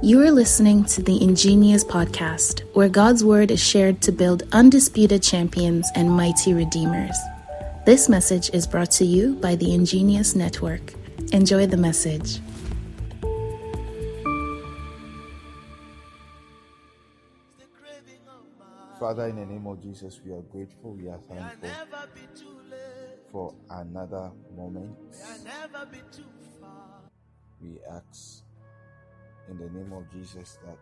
You are listening to the Ingenious Podcast, where God's Word is shared to build undisputed champions and mighty redeemers. This message is brought to you by the Ingenious Network. Enjoy the message. Father, in the name of Jesus, we are grateful, we are thankful for another moment. We ask in the name of Jesus that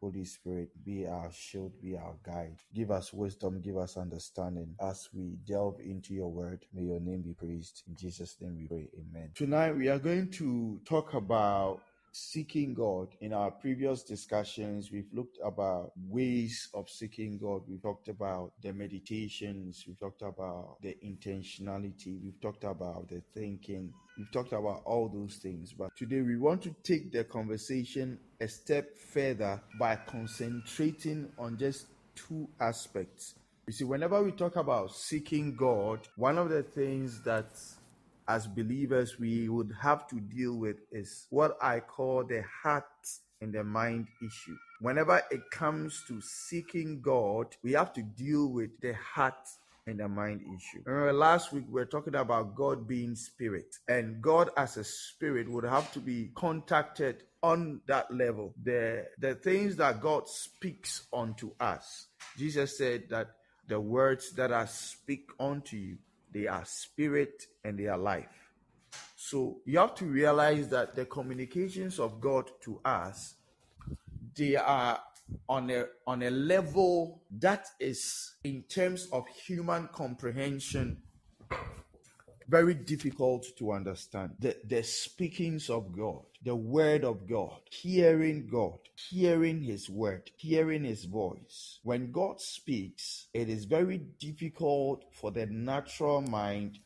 Holy Spirit be our shield, be our guide. Give us wisdom, give us understanding as we delve into your word. May your name be praised. In Jesus' name we pray. Amen. Tonight we are going to talk about seeking God. In our previous discussions, we've looked about ways of seeking God. We've talked about the meditations, we've talked about the intentionality, we've talked about the thinking, we've talked about all those things. But today we want to take the conversation a step further by concentrating on just two aspects. You see, whenever we talk about seeking God, one of the things that as believers we would have to deal with is what I call the heart and the mind issue. Whenever it comes to seeking God, we have to deal with the heart and the mind issue. Remember, last week we were talking about God being spirit, and God as a spirit would have to be contacted on that level. The the things that God speaks unto us. Jesus said that the words that I speak unto you they are spirit and they are life. So you have to realize that the communications of God to us, they are on a on a level that is in terms of human comprehension very difficult to understand. The, the speakings of God, the word of God, hearing God, hearing his word, hearing his voice. When God speaks, it is very difficult for the natural mind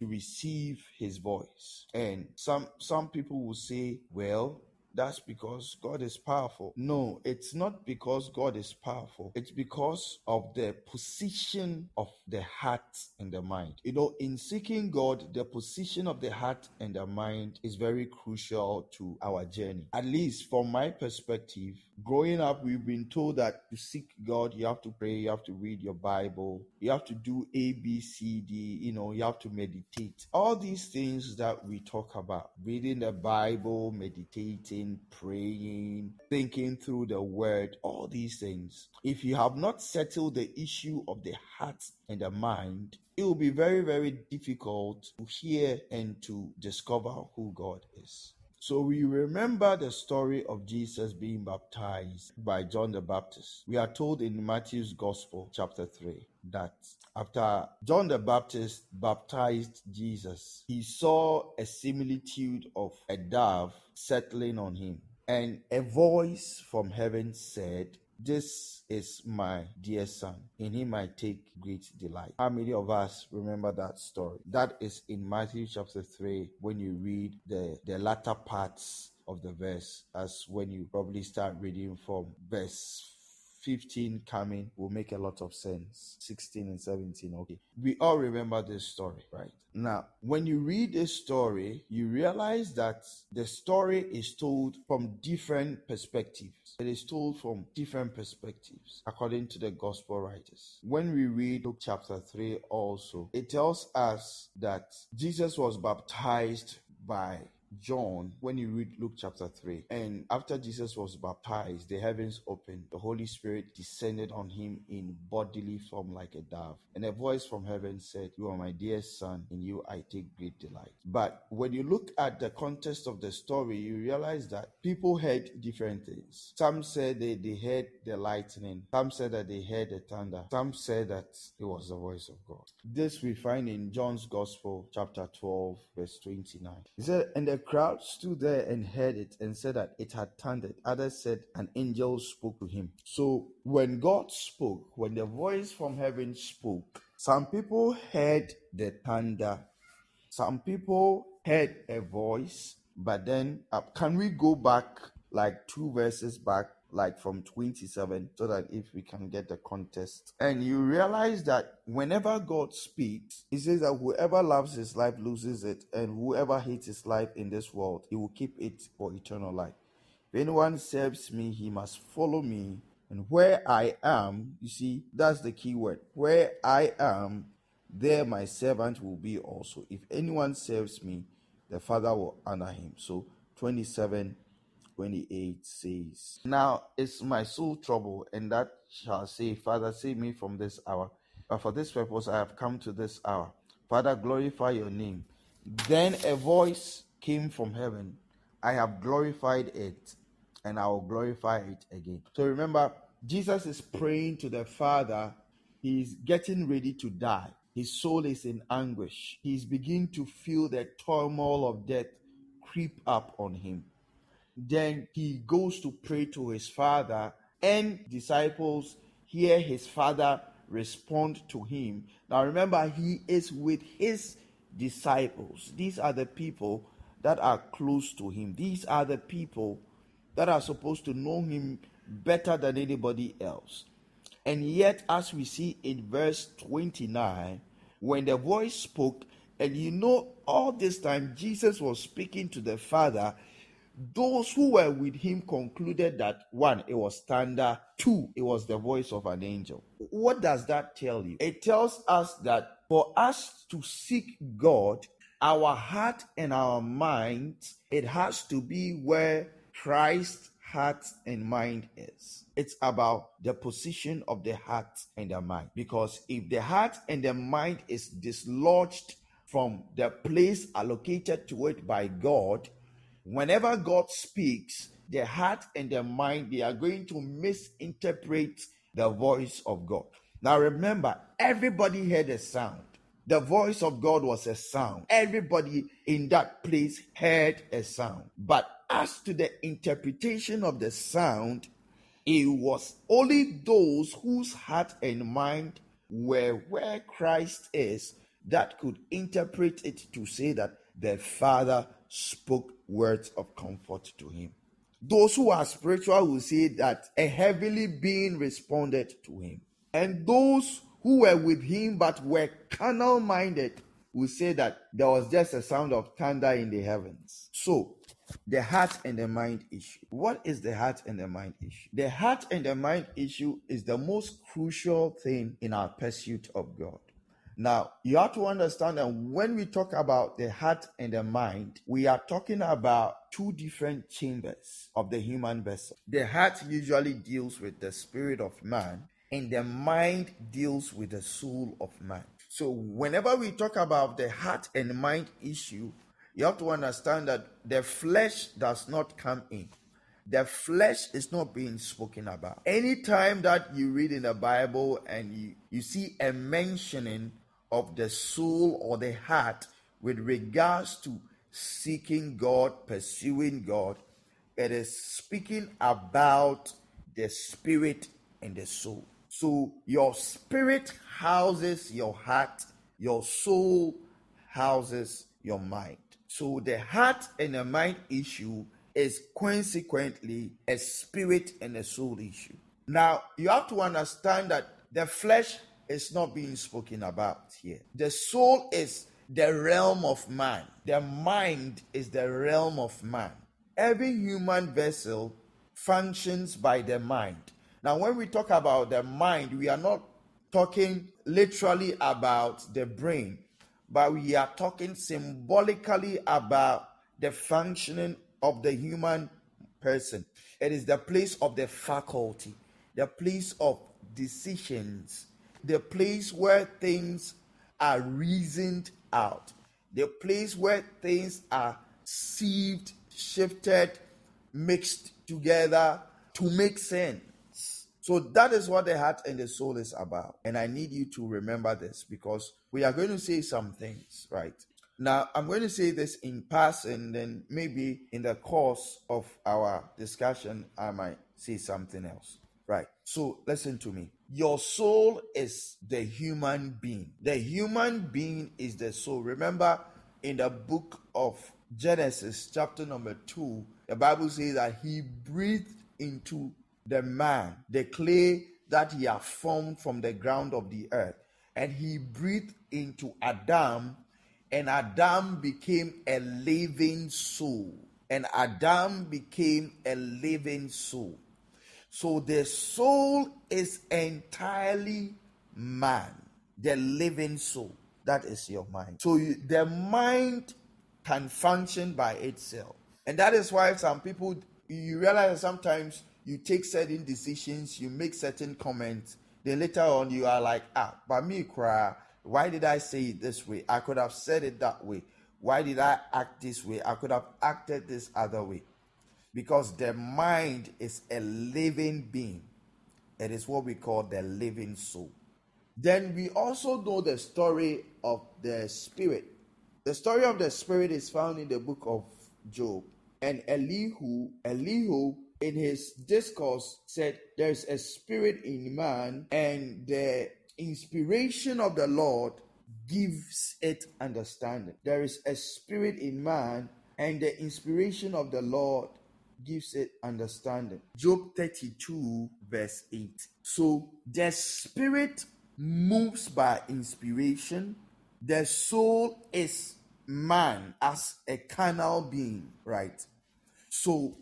to receive his voice. And some some people will say, well, that's because God is powerful. No, it's not because God is powerful. It's because of the position of the heart and the mind. You know, in seeking God, the position of the heart and the mind is very crucial to our journey. At least from my perspective, growing up, we've been told that to seek God, you have to pray, you have to read your Bible, you have to do A, B, C, D, you know, you have to meditate. All these things that we talk about, reading the Bible, meditating, praying, thinking through the word, all these things. If you have not settled the issue of the heart and the mind, it will be very, very difficult to hear and to discover who God is. So we remember the story of Jesus being baptized by John the Baptist. We are told in Matthew's Gospel, chapter 3, that after John the Baptist baptized Jesus, he saw a similitude of a dove settling on him. And a voice from heaven said, this is my dear son. In him I take great delight. How many of us remember that story? That is in Matthew chapter 3 when you read the, the latter parts of the verse, as when you probably start reading from verse 15 coming will make a lot of sense. 16 and 17, okay. We all remember this story, right? Now, when you read this story, you realize that the story is told from different perspectives. It is told from different perspectives according to the gospel writers. When we read Luke chapter 3 also, it tells us that Jesus was baptized by John, when you read Luke chapter 3, and after Jesus was baptized, the heavens opened, the Holy Spirit descended on him in bodily form like a dove. And a voice from heaven said, You are my dear son, in you I take great delight. But when you look at the context of the story, you realize that people heard different things. Some said they, they heard the lightning, some said that they heard the thunder, some said that it was the voice of God. This we find in John's Gospel, chapter 12, verse 29. He said, And the crowd stood there and heard it and said that it had thundered. Others said an angel spoke to him. So when God spoke, when the voice from heaven spoke, some people heard the thunder, some people heard a voice, but then uh, can we go back like two verses back like from 27 so that if we can get the contest. And you realize that whenever god speaks he says that whoever loves his life loses it and whoever hates his life in this world he will keep it for eternal life. If anyone serves me he must follow me. And where i am you see that's the key word. Where i am there my servant will be also. If anyone serves me the father will honor him. So 27 28 says, Now is my soul trouble, and that shall say, Father, save me from this hour. But for this purpose I have come to this hour. Father, glorify your name. Then a voice came from heaven. I have glorified it, and I will glorify it again. So remember, Jesus is praying to the Father. He's getting ready to die. His soul is in anguish. He's beginning to feel the turmoil of death creep up on him. Then he goes to pray to his father, and disciples hear his father respond to him. Now remember, he is with his disciples. These are the people that are close to him. These are the people that are supposed to know him better than anybody else. And yet, as we see in verse 29, when the voice spoke, and you know, all this time Jesus was speaking to the Father, those who were with him concluded that one, it was thunder, two, it was the voice of an angel. What does that tell you? It tells us that for us to seek God, our heart and our mind, it has to be where Christ's heart and mind is. It's about the position of the heart and the mind. Because if the heart and the mind is dislodged from the place allocated to it by God, Whenever God speaks, their heart and their mind, they are going to misinterpret the voice of God. Now remember, everybody heard a sound. The voice of God was a sound. Everybody in that place heard a sound. But as to the interpretation of the sound, it was only those whose heart and mind were where Christ is that could interpret it to say that the Father spoke words of comfort to him. Those who are spiritual will say that a heavenly being responded to him. And those who were with him but were carnal minded will say that there was just a sound of thunder in the heavens. So, the heart and the mind issue. What is the heart and the mind issue? The heart and the mind issue is the most crucial thing in our pursuit of God. Now, you have to understand that when we talk about the heart and the mind, we are talking about two different chambers of the human vessel. The heart usually deals with the spirit of man, and the mind deals with the soul of man. So, whenever we talk about the heart and mind issue, you have to understand that the flesh does not come in. The flesh is not being spoken about. Anytime that you read in the Bible and you, you see a mentioning of the soul or the heart with regards to seeking God, pursuing God. It is speaking about the spirit and the soul. So your spirit houses your heart, your soul houses your mind. So the heart and the mind issue is consequently a spirit and a soul issue. Now you have to understand that the flesh is not being spoken about here. The soul is the realm of man, the mind is the realm of man. Every human vessel functions by the mind. Now, when we talk about the mind, we are not talking literally about the brain, but we are talking symbolically about the functioning of the human person. It is the place of the faculty, the place of decisions, the place where things are reasoned out, the place where things are sieved, shifted, mixed together to make sense. So that is what the heart and the soul is about. And I need you to remember this because we are going to say some things, right? Now, I'm going to say this in passing, then maybe in the course of our discussion, I might say something else. Right. So listen to me. Your soul is the human being. The human being is the soul. Remember in the book of Genesis, chapter number two, the Bible says that he breathed into the man, the clay that he had formed from the ground of the earth, and he breathed into Adam, and Adam became a living soul. And Adam became a living soul. So the soul is entirely man, the living soul. That is your mind. So you, the mind can function by itself. And that is why some people, you realize sometimes you take certain decisions, you make certain comments, then later on you are like, ah, but me cry. Why did I say it this way? I could have said it that way. Why did I act this way? I could have acted this other way. Because the mind is a living being. It is what we call the living soul. Then we also know the story of the spirit. The story of the spirit is found in the book of Job. And Elihu, Elihu in his discourse said, There's a spirit in man, and the inspiration of the Lord gives it understanding. There is a spirit in man, and the inspiration of the Lord gives it understanding. Job 32, verse 8. So the spirit moves by inspiration, the soul is man as a carnal being, right? So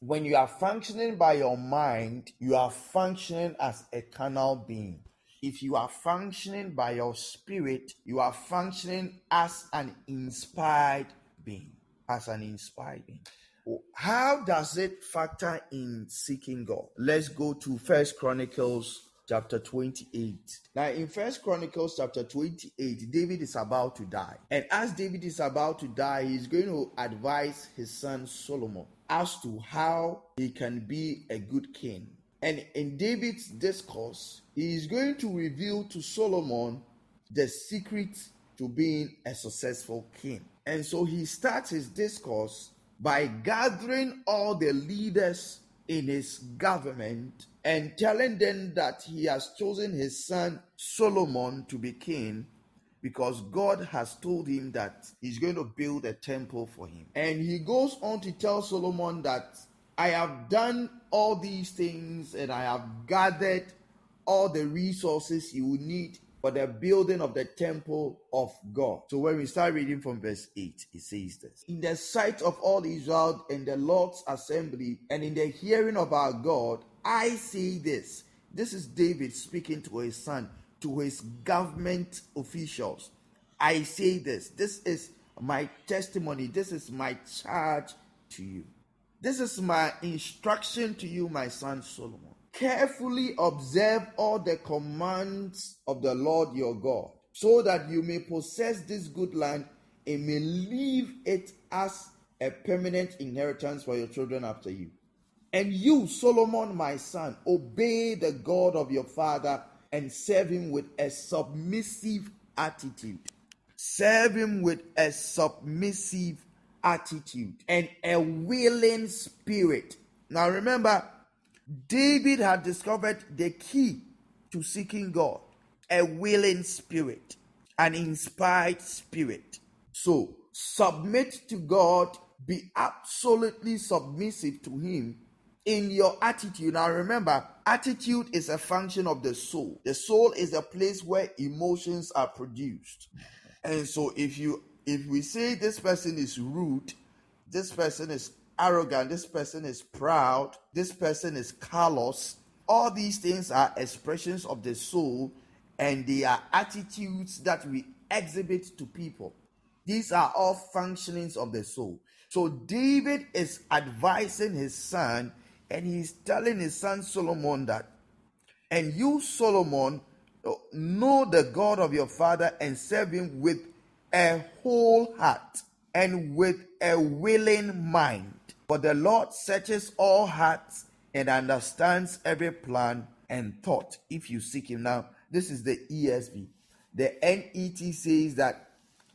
when you are functioning by your mind, you are functioning as a carnal being. If you are functioning by your spirit, you are functioning as an inspired being. As an inspired being. How does it factor in seeking God? Let's go to First Chronicles chapter 28. Now, in First Chronicles chapter 28, David is about to die. And as David is about to die, he's going to advise his son Solomon as to how he can be a good king. And in David's discourse, he is going to reveal to Solomon the secret to being a successful king. And so he starts his discourse by gathering all the leaders in his government and telling them that he has chosen his son Solomon to be king because God has told him that he's going to build a temple for him. And he goes on to tell Solomon that I have done all these things and I have gathered all the resources you will need for the building of the temple of God. So when we start reading from verse 8, it says this In the sight of all Israel and the Lord's assembly, and in the hearing of our God, I say this. This is David speaking to his son to his government officials. I say this. This is my testimony. This is my charge to you. This is my instruction to you, my son Solomon. Carefully observe all the commands of the Lord your God, so that you may possess this good land and may leave it as a permanent inheritance for your children after you. And you, Solomon, my son, obey the God of your father and serve him with a submissive attitude. Serve him with a submissive attitude and a willing spirit. Now remember, David had discovered the key to seeking God a willing spirit, an inspired spirit. So submit to God, be absolutely submissive to Him in your attitude. Now remember, attitude is a function of the soul. The soul is a place where emotions are produced. And so if you if we say this person is rude, this person is arrogant, this person is proud, this person is callous, all these things are expressions of the soul and they are attitudes that we exhibit to people. These are all functionings of the soul. So David is advising his son and he's telling his son Solomon that, and you, Solomon, know the God of your father and serve him with a whole heart and with a willing mind. For the Lord searches all hearts and understands every plan and thought if you seek him. Now, this is the ESV. The NET says that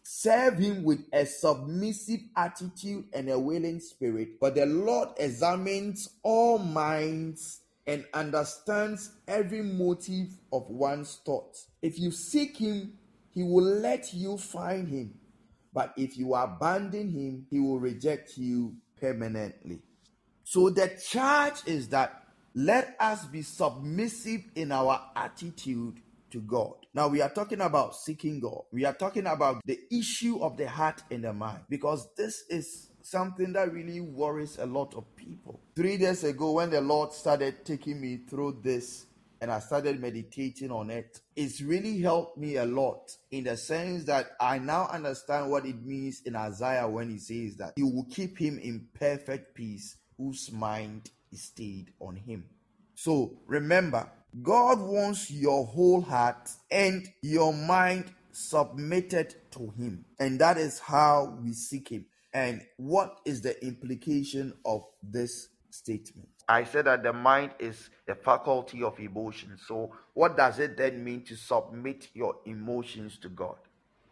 Serve him with a submissive attitude and a willing spirit. But the Lord examines all minds and understands every motive of one's thoughts. If you seek him, he will let you find him. But if you abandon him, he will reject you permanently. So the charge is that let us be submissive in our attitude to God. Now, we are talking about seeking God. We are talking about the issue of the heart and the mind because this is something that really worries a lot of people. Three days ago, when the Lord started taking me through this and I started meditating on it, it's really helped me a lot in the sense that I now understand what it means in Isaiah when he says that he will keep him in perfect peace whose mind is stayed on him. So remember, God wants your whole heart and your mind submitted to him. And that is how we seek him. And what is the implication of this statement? I said that the mind is a faculty of emotion. So, what does it then mean to submit your emotions to God?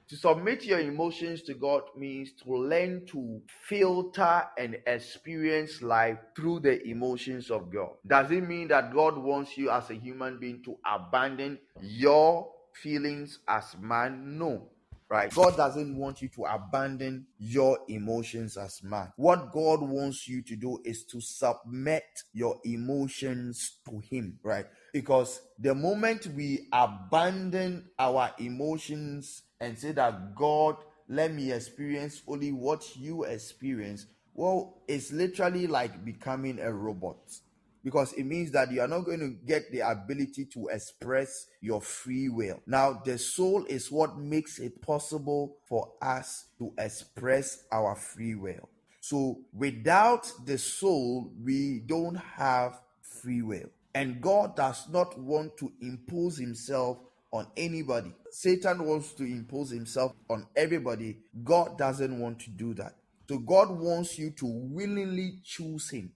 To submit your emotions to God means to learn to filter and experience life through the emotions of God. Does it mean that God wants you as a human being to abandon your feelings as man? No right? God doesn't want you to abandon your emotions as man. What God wants you to do is to submit your emotions to Him, right? Because the moment we abandon our emotions and say that God, let me experience only what you experience, well, it's literally like becoming a robot because it means that you are not going to get the ability to express your free will. Now, the soul is what makes it possible for us to express our free will. So, without the soul, we don't have free will. And God does not want to impose himself on anybody. Satan wants to impose himself on everybody. God doesn't want to do that. So God wants you to willingly choose him.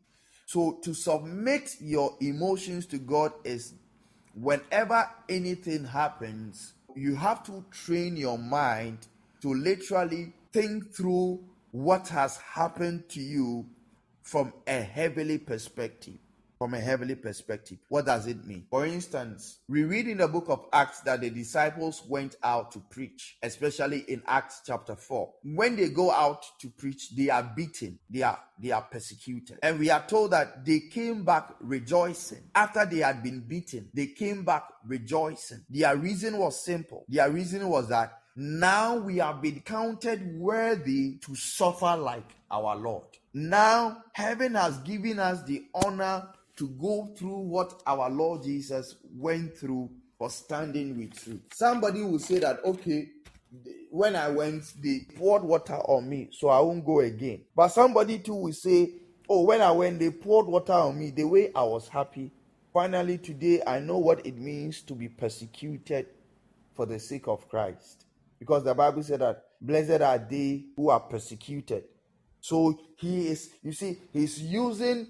So to submit your emotions to God is whenever anything happens, you have to train your mind to literally think through what has happened to you from a heavenly perspective from a heavenly perspective. What does it mean? For instance, we read in the book of Acts that the disciples went out to preach, especially in Acts chapter 4. When they go out to preach, they are beaten, they are they are persecuted. And we are told that they came back rejoicing. After they had been beaten, they came back rejoicing. Their reason was simple. Their reason was that now we have been counted worthy to suffer like our Lord. Now heaven has given us the honor to go through what our Lord Jesus went through for standing with truth. Somebody will say that, okay, when I went, they poured water on me, so I won't go again. But somebody too will say, oh, when I went, they poured water on me, the way I was happy. Finally, today, I know what it means to be persecuted for the sake of Christ. Because the Bible said that blessed are they who are persecuted. So he is, you see, he's using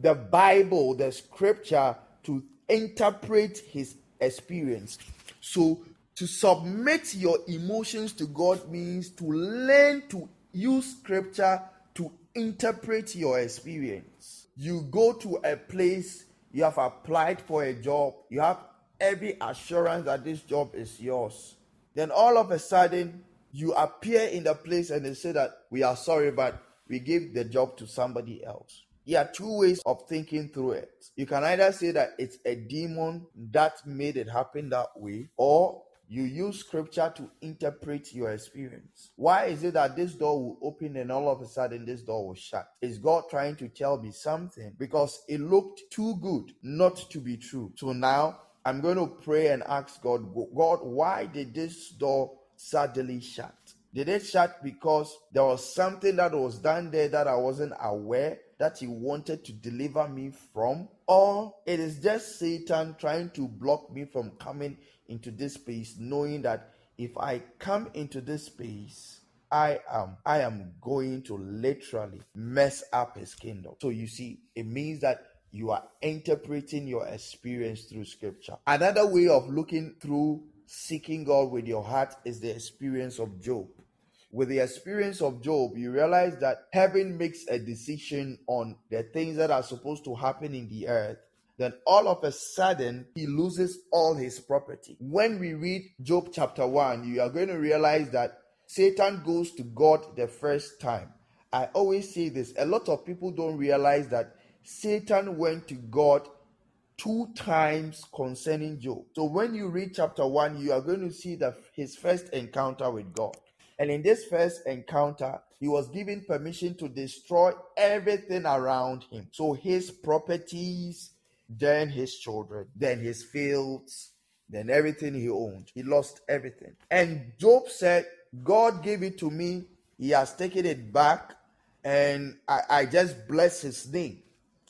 the Bible, the scripture, to interpret his experience. So, to submit your emotions to God means to learn to use scripture to interpret your experience. You go to a place, you have applied for a job, you have every assurance that this job is yours. Then all of a sudden, you appear in the place and they say that we are sorry, but we gave the job to somebody else. There are two ways of thinking through it. You can either say that it's a demon that made it happen that way, or you use scripture to interpret your experience. Why is it that this door will open and all of a sudden this door will shut? Is God trying to tell me something? Because it looked too good not to be true. So now I'm going to pray and ask God, God, why did this door suddenly shut? Did it shut because there was something that was done there that I wasn't aware that he wanted to deliver me from? Or it is just Satan trying to block me from coming into this space, knowing that if I come into this space, I am I am going to literally mess up his kingdom. So you see, it means that you are interpreting your experience through scripture. Another way of looking through seeking God with your heart is the experience of Job with the experience of Job, you realize that heaven makes a decision on the things that are supposed to happen in the earth. Then all of a sudden, he loses all his property. When we read Job chapter 1, you are going to realize that Satan goes to God the first time. I always say this a lot of people don't realize that Satan went to God two times concerning Job. So when you read chapter 1, you are going to see that his first encounter with God. And in this first encounter, he was given permission to destroy everything around him. So his properties, then his children, then his fields, then everything he owned. He lost everything. And Job said, God gave it to me. He has taken it back. And I, I just bless his name.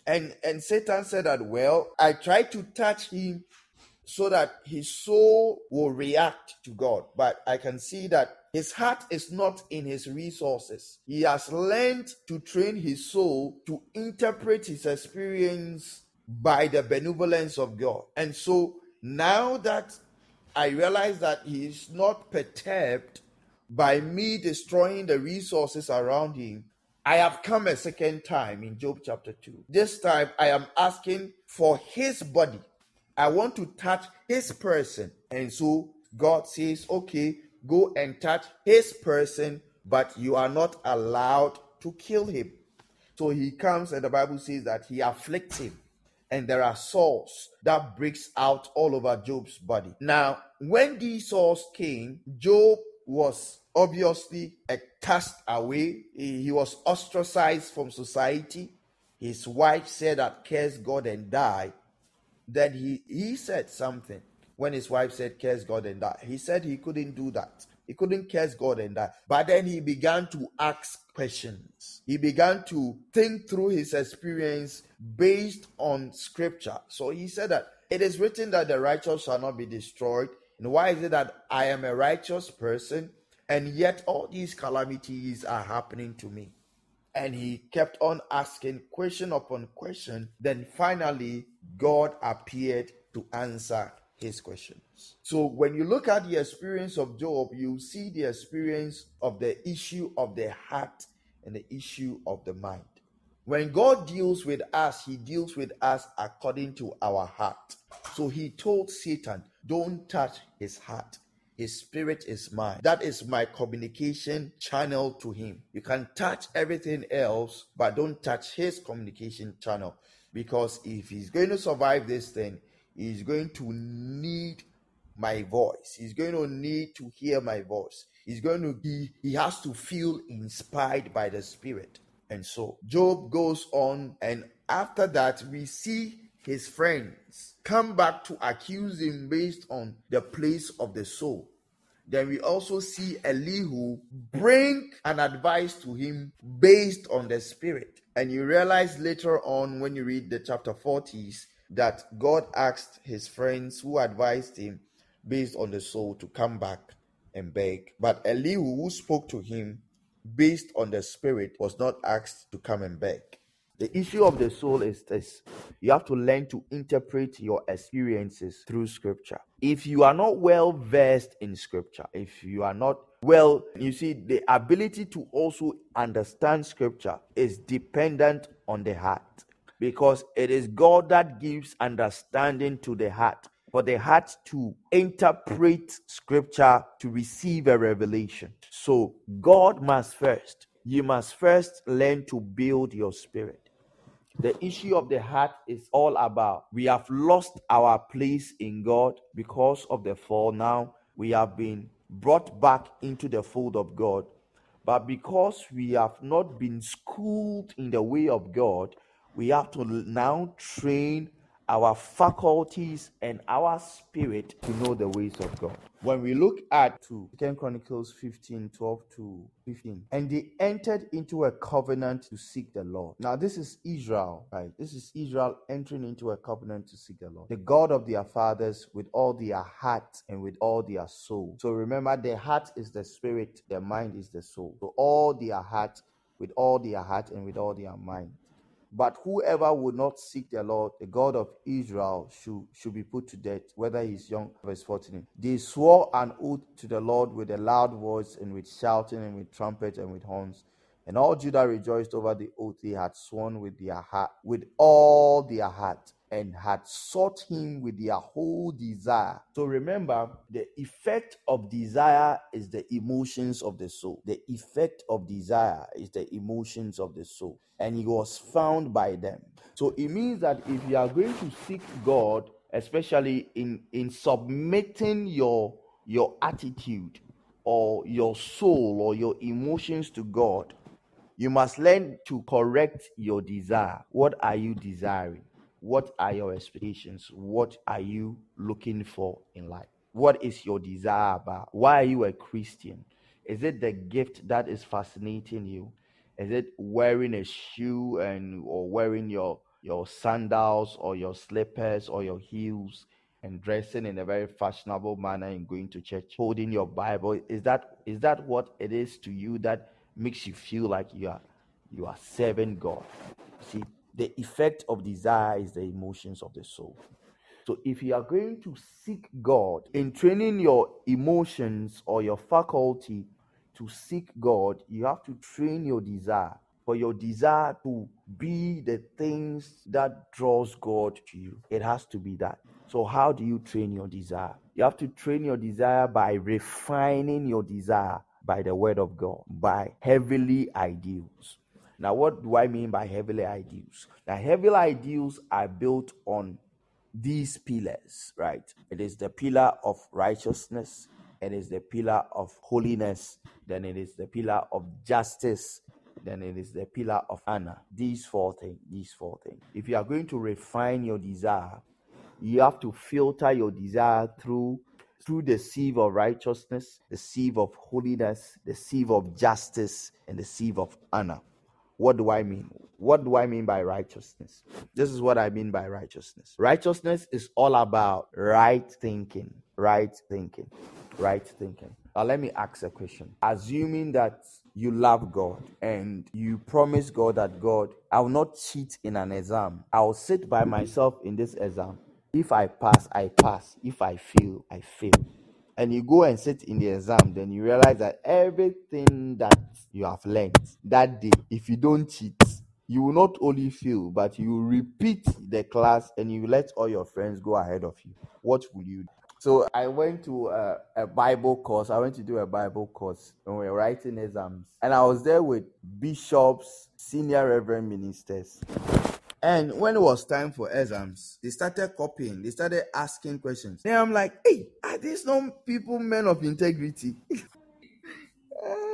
And and Satan said that, well, I tried to touch him so that his soul will react to God. But I can see that his heart is not in his resources. He has learned to train his soul to interpret his experience by the benevolence of God. And so now that I realize that he is not perturbed by me destroying the resources around him, I have come a second time in Job chapter 2. This time I am asking for his body. I want to touch his person. And so God says, okay, go and touch his person, but you are not allowed to kill him. So he comes, and the Bible says that he afflicts him. And there are sores that breaks out all over Job's body. Now, when these sores came, Job was obviously a cast away. He, he was ostracized from society. His wife said that curse God and die. Then he, he said something when his wife said curse God and die. He said he couldn't do that. He couldn't curse God and die. But then he began to ask questions. He began to think through his experience based on scripture. So he said that it is written that the righteous shall not be destroyed. And why is it that I am a righteous person? And yet all these calamities are happening to me. And he kept on asking question upon question. Then finally, God appeared to answer his questions. So when you look at the experience of Job, you see the experience of the issue of the heart and the issue of the mind. When God deals with us, he deals with us according to our heart. So he told Satan, don't touch his heart. His spirit is mine. That is my communication channel to him. You can touch everything else, but don't touch his communication channel. Because if he's going to survive this thing, he's going to need my voice. He's going to need to hear my voice. He's going to be, he has to feel inspired by the Spirit. And so Job goes on, and after that, we see his friends come back to accuse him based on the place of the soul. Then we also see Elihu bring an advice to him based on the spirit. And you realize later on when you read the chapter 40s that God asked his friends who advised him based on the soul to come back and beg. But Elihu, who spoke to him based on the spirit, was not asked to come and beg. The issue of the soul is this you have to learn to interpret your experiences through scripture. If you are not well versed in scripture, if you are not well, you see, the ability to also understand scripture is dependent on the heart because it is God that gives understanding to the heart for the heart to interpret scripture to receive a revelation. So, God must first, you must first learn to build your spirit. The issue of the heart is all about we have lost our place in God because of the fall. Now we have been brought back into the fold of God. But because we have not been schooled in the way of God, we have to now train our faculties and our spirit to know the ways of God. When we look at 2 Chronicles 15 12 to 15, and they entered into a covenant to seek the Lord. Now, this is Israel, right? This is Israel entering into a covenant to seek the Lord, the God of their fathers with all their heart and with all their soul. So remember, their heart is the spirit, their mind is the soul. So all their heart, with all their heart and with all their mind. But whoever would not seek the Lord, the God of Israel, should, should be put to death, whether he is young. Verse 14. They swore an oath to the Lord with a loud voice and with shouting and with trumpets and with horns And all Judah rejoiced over the oath they had sworn with their heart, with all their heart, and had sought him with their whole desire. So remember, the effect of desire is the emotions of the soul. The effect of desire is the emotions of the soul. And he was found by them. So it means that if you are going to seek God, especially in, in submitting your your attitude or your soul or your emotions to God, you must learn to correct your desire. What are you desiring? What are your expectations? What are you looking for in life? What is your desire about? Why are you a Christian? Is it the gift that is fascinating you? Is it wearing a shoe and or wearing your your sandals or your slippers or your heels and dressing in a very fashionable manner and going to church, holding your Bible. Is that is that what it is to you that makes you feel like you are you are serving God? See, the effect of desire is the emotions of the soul. So if you are going to seek God in training your emotions or your faculty to seek God, you have to train your desire for your desire to be the things that draws God to you. It has to be that. So how do you train your desire? You have to train your desire by refining your desire by the word of God, by heavenly ideals. Now, what do I mean by heavenly ideals? Now, heavenly ideals are built on these pillars, right? It is the pillar of righteousness, it is the pillar of holiness, then it is the pillar of justice, then it is the pillar of honor. These four things, these four things. If you are going to refine your desire, you have to filter your desire through through the sieve of righteousness, the sieve of holiness, the sieve of justice, and the sieve of honor. What do I mean? What do I mean by righteousness? This is what I mean by righteousness. Righteousness is all about right thinking, right thinking, right thinking. Now, let me ask a question. Assuming that you love God and you promise God that God, I will not cheat in an exam. I will sit by myself in this exam. If I pass, I pass. If I fail, I fail. And you go and sit in the exam, then you realize that everything that you have learned that day, if you don't cheat, you will not only fail, but you repeat the class and you let all your friends go ahead of you. What will you do? So I went to a, a, Bible course. I went to do a Bible course when we were writing exams. And I was there with bishops, senior reverend ministers. And when it was time for exams, they started copying. They started asking questions. Then I'm like, hey, are these not people men of integrity? Ah.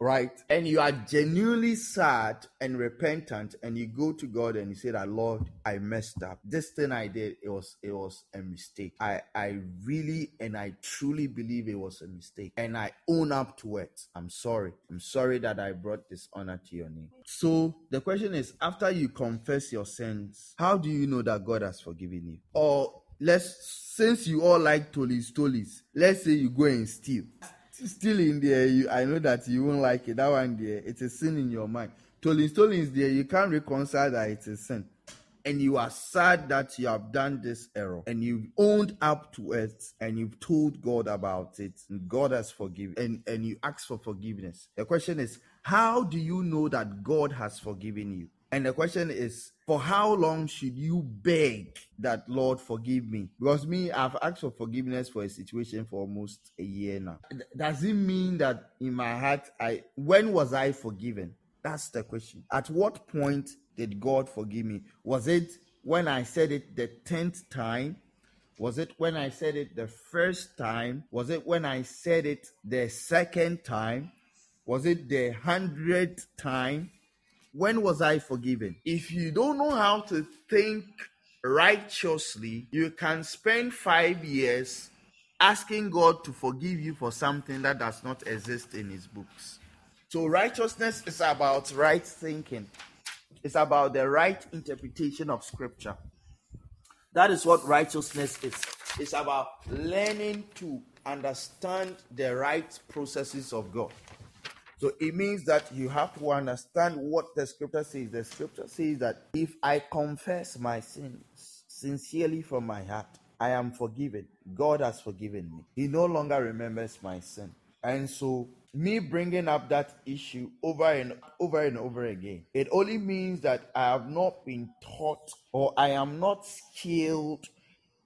Right? And you are genuinely sad and repentant, and you go to God and you say that, Lord, I messed up. This thing I did, it was it was a mistake. I I really and I truly believe it was a mistake, and I own up to it. I'm sorry. I'm sorry that I brought dishonor to your name. So the question is, after you confess your sins, how do you know that God has forgiven you? Or let's since you all like tolis tolis, let's say you go and steal still in there, you, I know that you won't like it. That one there, it's a sin in your mind. Tolling, tolling is there, you can't reconcile that it's a sin. And you are sad that you have done this error and you've owned up to it and you've told God about it God has forgiven and, and you ask for forgiveness. The question is, how do you know that God has forgiven you? And the question is, for how long should you beg that Lord forgive me? Because me, I've asked for forgiveness for a situation for almost a year now. Does it mean that in my heart, I when was I forgiven? That's the question. At what point did God forgive me? Was it when I said it the tenth time? Was it when I said it the first time? Was it when I said it the second time? Was it the hundredth time? When was I forgiven? If you don't know how to think righteously, you can spend five years asking God to forgive you for something that does not exist in His books. So, righteousness is about right thinking, it's about the right interpretation of Scripture. That is what righteousness is. It's about learning to understand the right processes of God. So it means that you have to understand what the scripture says. The scripture says that if I confess my sins sincerely from my heart, I am forgiven. God has forgiven me. He no longer remembers my sin. And so me bringing up that issue over and over and over again. It only means that I have not been taught or I am not skilled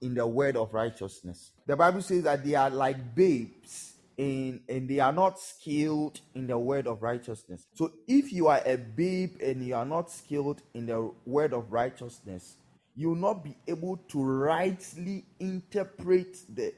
in the word of righteousness. The Bible says that they are like babes in and they are not skilled in the word of righteousness. So if you are a babe and you are not skilled in the word of righteousness, you will not be able to rightly interpret the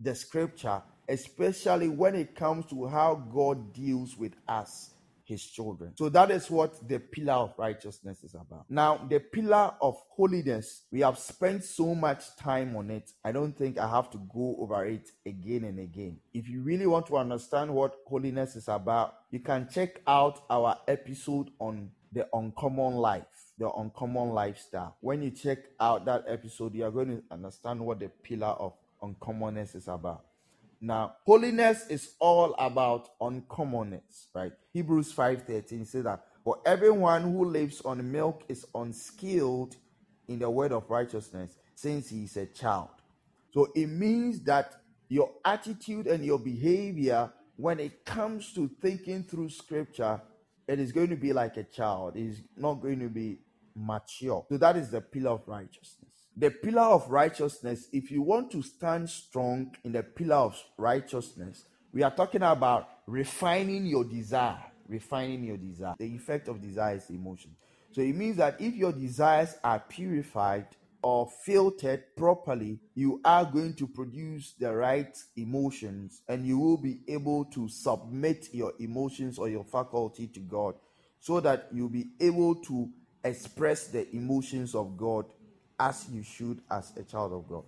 the scripture, especially when it comes to how God deals with us his children. So that is what the pillar of righteousness is about. Now, the pillar of holiness, we have spent so much time on it. I don't think I have to go over it again and again. If you really want to understand what holiness is about, you can check out our episode on the uncommon life the uncommon lifestyle. When you check out that episode, you are going to understand what the pillar of uncommonness is about. Now, holiness is all about uncommonness, right? Hebrews 5:13 says that for everyone who lives on milk is unskilled in the word of righteousness since he is a child. So it means that your attitude and your behavior when it comes to thinking through scripture, it is going to be like a child. It is not going to be mature. So that is the pillar of righteousness the pillar of righteousness, if you want to stand strong in the pillar of righteousness, we are talking about refining your desire. Refining your desire. The effect of desire is emotion. So it means that if your desires are purified or filtered properly, you are going to produce the right emotions and you will be able to submit your emotions or your faculty to God so that you'll be able to express the emotions of God as you should as a child of God.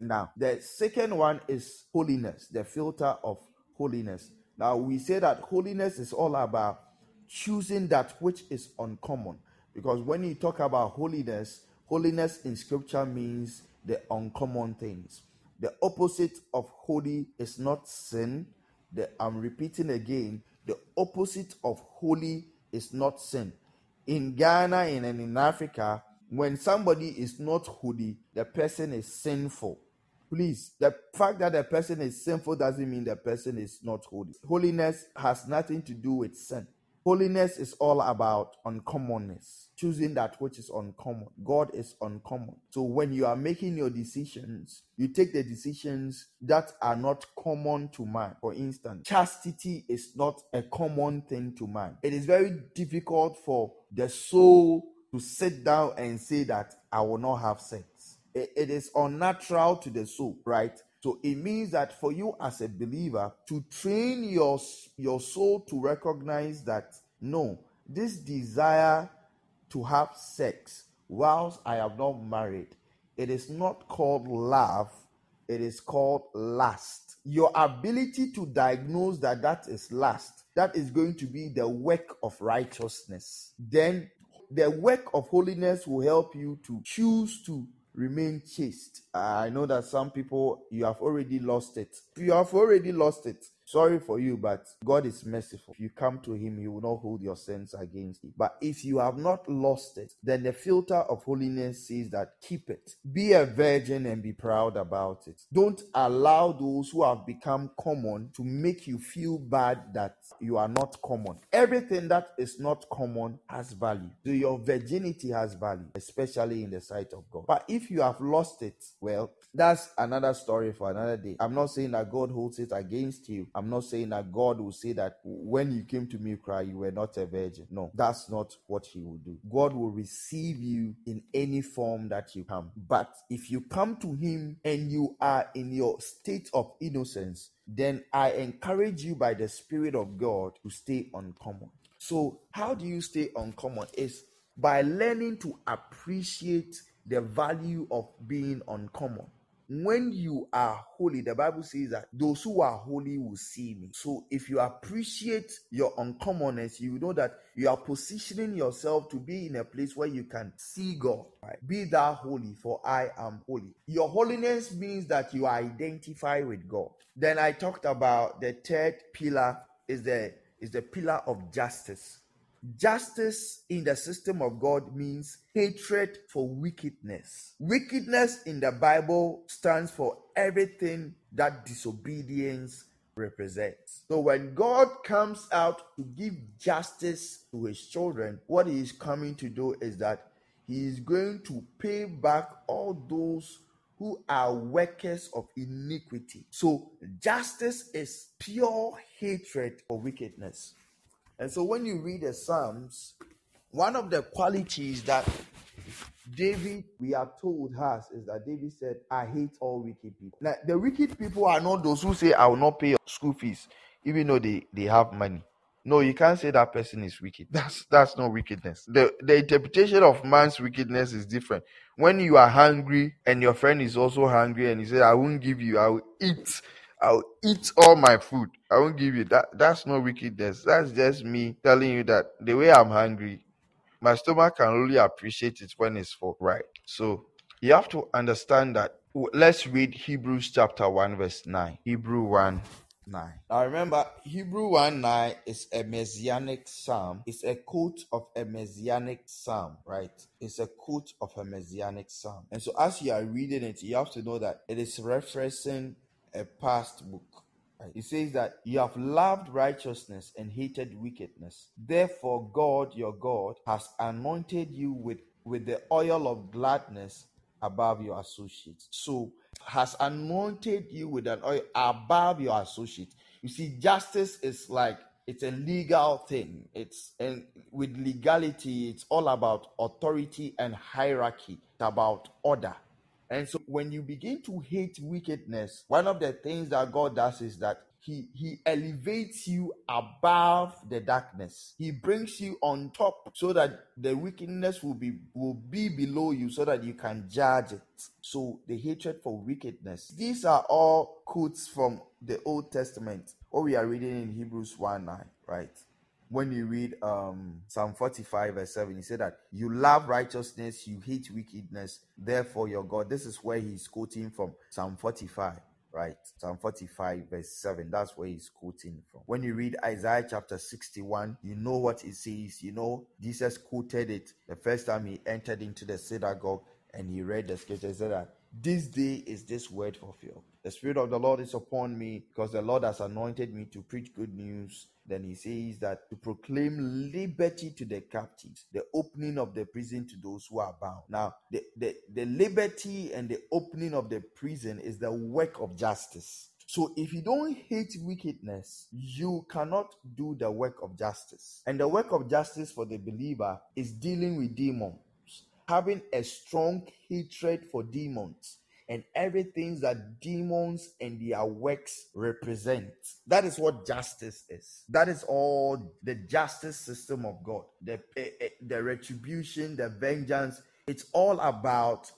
Now, the second one is holiness, the filter of holiness. Now, we say that holiness is all about choosing that which is uncommon. Because when you talk about holiness, holiness in scripture means the uncommon things. The opposite of holy is not sin. The, I'm repeating again, the opposite of holy is not sin. In Ghana and in Africa, when somebody is not holy, the person is sinful. Please, the fact that the person is sinful doesn't mean the person is not holy. Holiness has nothing to do with sin. Holiness is all about uncommonness, choosing that which is uncommon. God is uncommon. So when you are making your decisions, you take the decisions that are not common to man. For instance, chastity is not a common thing to man. It is very difficult for the soul to sit down and say that I will not have sex. it, it is unnatural to the soul, right? So it means that for you as a believer to train your your soul to recognize that no, this desire to have sex whilst I am not married, it is not called love, it is called lust. Your ability to diagnose that that is lust, that is going to be the work of righteousness. Then the work of holiness will help you to choose to remain chaste. I know that some people, you have already lost it. You have already lost it. Sorry for you, but God is merciful. If you come to Him, He will not hold your sins against you. But if you have not lost it, then the filter of holiness says that keep it. Be a virgin and be proud about it. Don't allow those who have become common to make you feel bad that you are not common. Everything that is not common has value. So your virginity has value, especially in the sight of God. But if you have lost it, well, that's another story for another day. I'm not saying that God holds it against you. I'm not saying that God will say that when you came to me, cry, you were not a virgin. No, that's not what He will do. God will receive you in any form that you come. But if you come to Him and you are in your state of innocence, then I encourage you by the Spirit of God to stay uncommon. So, how do you stay uncommon? Is by learning to appreciate the value of being uncommon when you are holy, the Bible says that those who are holy will see me. So if you appreciate your uncommonness, you know that you are positioning yourself to be in a place where you can see God. Right? Be thou holy, for I am holy. Your holiness means that you identify with God. Then I talked about the third pillar is the is the pillar of justice. Justice in the system of God means hatred for wickedness. Wickedness in the Bible stands for everything that disobedience represents. So when God comes out to give justice to his children, what he is coming to do is that he is going to pay back all those who are workers of iniquity. So justice is pure hatred for wickedness. And so when you read the Psalms, one of the qualities that David, we are told, has is that David said, I hate all wicked people. Now, the wicked people are not those who say, I will not pay school fees, even though they, they have money. No, you can't say that person is wicked. That's that's not wickedness. The the interpretation of man's wickedness is different. When you are hungry and your friend is also hungry and he says, I won't give you, I will eat, I'll eat all my food. I won't give you that. That's not wickedness. That's just me telling you that the way I'm hungry, my stomach can only appreciate it when it's full, right? So you have to understand that. Let's read Hebrews chapter 1, verse 9. Hebrew 1 9. Now remember, Hebrew 1 9 is a messianic psalm. It's a quote of a messianic psalm, right? It's a quote of a messianic psalm. And so as you are reading it, you have to know that it is referencing a past book. It says that you have loved righteousness and hated wickedness. Therefore, God, your God, has anointed you with, with the oil of gladness above your associates. So, has anointed you with an oil above your associates. You see, justice is like it's a legal thing. It's and with legality, it's all about authority and hierarchy. It's about order. And so when you begin to hate wickedness, one of the things that God does is that he he elevates you above the darkness. He brings you on top so that the wickedness will be will be below you so that you can judge it. So the hatred for wickedness these are all quotes from the old testament. What we are reading in hebrews 1 9 right when you read um, Psalm 45, verse 7, he said that you love righteousness, you hate wickedness, therefore your God. This is where he's quoting from Psalm 45 right? Psalm 45, verse 7. That's where he's quoting from. When you read Isaiah chapter 61, you know what it says. You know, Jesus quoted it the first time he entered into the synagogue and he read the scripture. He said that this day is this word fulfilled. The Spirit of the Lord is upon me because the Lord has anointed me to preach good news. Then he says that to proclaim liberty to the captives, the opening of the prison to those who are bound. Now, the, the, the liberty and the opening of the prison is the work of justice. So if you don't hate wickedness, you cannot do the work of justice. And the work of justice for the believer is dealing with demons, having a strong hatred for demons and everything that demons and their works represent. That is what justice is. That is all the justice system of God. The, uh, the retribution, the vengeance. It's all about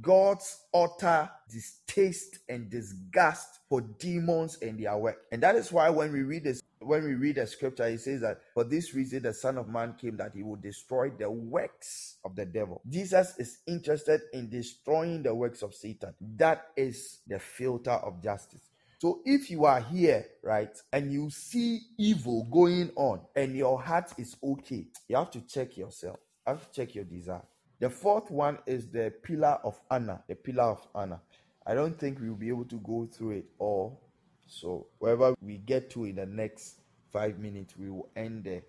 God's utter distaste and disgust for demons and their work. And that is why when we read this, when we read the scripture, he says that for this reason the Son of Man came that he would destroy the works of the devil. Jesus is interested in destroying the works of Satan. That is the filter of justice. So if you are here, right, and you see evil going on and your heart is okay, you have to check yourself. You have to check your desire. The fourth one is the pillar of honor. The pillar of honor. I don't think we'll be able to go through it all. So wherever we get to in the next five minutes, we will end there.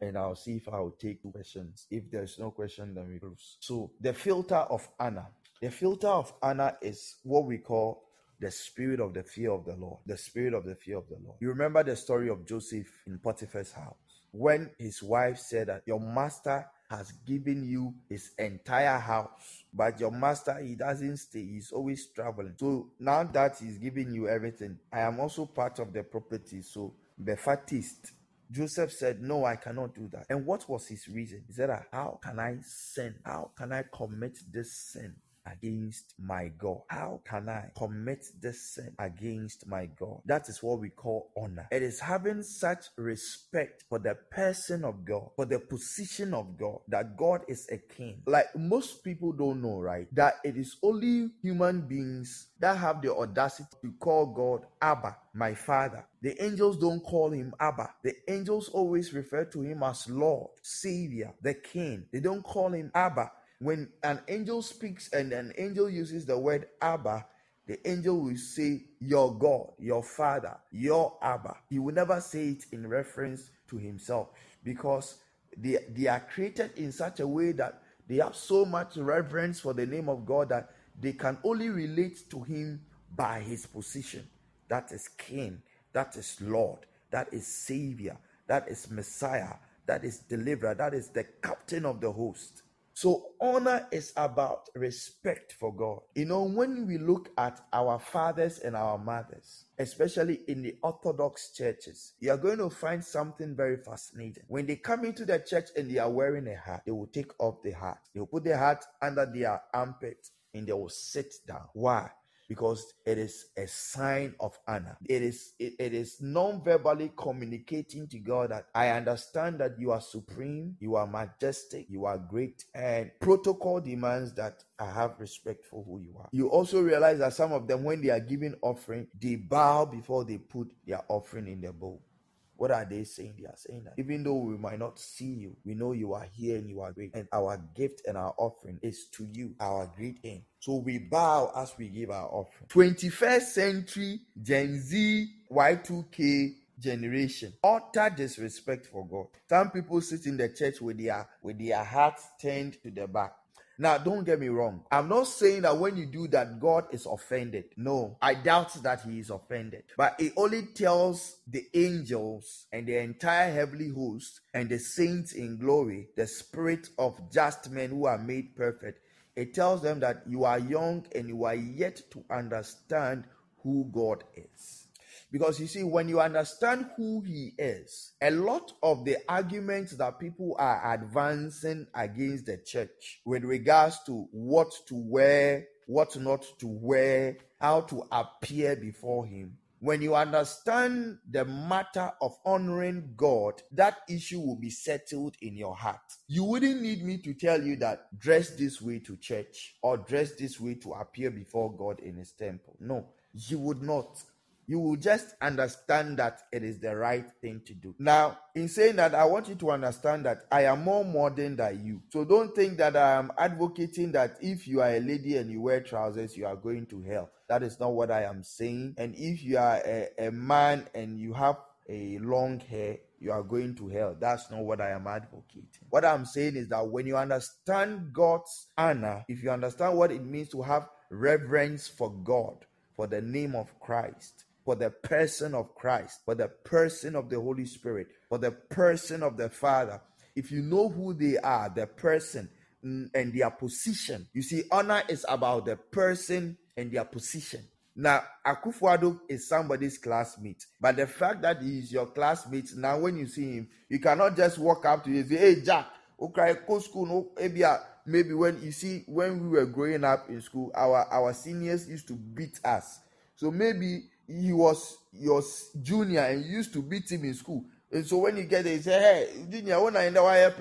And I'll see if I'll take questions. If there's no question, then we close. So the filter of honor. The filter of honor is what we call the spirit of the fear of the Lord. The spirit of the fear of the Lord. You remember the story of Joseph in Potiphar's house when his wife said that your master has given you his entire house. But your master, he doesn't stay, he's always traveling. So now that he's giving you everything, I am also part of the property. So the fattest. Joseph said, No, I cannot do that. And what was his reason? He said, How can I sin? How can I commit this sin? Against my God? How can I commit this sin against my God? That is what we call honor. It is having such respect for the person of God, for the position of God, that God is a king. Like most people don't know, right? That it is only human beings that have the audacity to call God Abba, my father. The angels don't call him Abba. The angels always refer to him as Lord, Savior, the King. They don't call him Abba when an angel speaks and an angel uses the word Abba, the angel will say, Your God, your Father, your Abba. He will never say it in reference to himself because they, they are created in such a way that they have so much reverence for the name of God that they can only relate to him by his position. That is King, that is Lord, that is Savior, that is Messiah, that is Deliverer, that is the captain of the host. So, honor is about respect for God. You know, when we look at our fathers and our mothers, especially in the Orthodox churches, you are going to find something very fascinating. When they come into the church and they are wearing a hat, they will take off the hat, they will put the hat under their armpit and they will sit down. Why? Because it is a sign of honor. It is it, it is non-verbally communicating to God that I understand that you are supreme, you are majestic, you are great, and protocol demands that I have respect for who you are. You also realize that some of them, when they are giving offering, they bow before they put their offering in the bowl. What are they saying? They are saying that even though we might not see you, we know you are here and you are great. And our gift and our offering is to you, our great end. So we bow as we give our offering. 21st century Gen Z Y2K generation utter disrespect for God. Some people sit in the church with their with their hearts turned to the back. Now, don't get me wrong. I'm not saying that when you do that, God is offended. No, I doubt that He is offended. But it only tells the angels and the entire heavenly host and the saints in glory, the spirit of just men who are made perfect. It tells them that you are young and you are yet to understand who God is. Because you see, when you understand who he is, a lot of the arguments that people are advancing against the church with regards to what to wear, what not to wear, how to appear before him, when you understand the matter of honoring God, that issue will be settled in your heart. You wouldn't need me to tell you that dress this way to church or dress this way to appear before God in his temple. No, you would not you will just understand that it is the right thing to do. Now, in saying that, I want you to understand that I am more modern than you. So don't think that I am advocating that if you are a lady and you wear trousers, you are going to hell. That is not what I am saying. And if you are a, a man and you have a long hair, you are going to hell. That's not what I am advocating. What I'm saying is that when you understand God's honor, if you understand what it means to have reverence for God, for the name of Christ, for the person of Christ, for the person of the Holy Spirit, for the person of the Father. If you know who they are, the person and their position, you see, honor is about the person and their position. Now, Akufo-Addo is somebody's classmate, but the fact that he is your classmate, now when you see him, you cannot just walk up to him and say, Hey, Jack, okay, go school, no, maybe, uh, maybe when you see, when we were growing up in school, our, our seniors used to beat us. So maybe he was your junior and you used to beat him in school. And so when you get there, you say, Hey, junior, when I know I have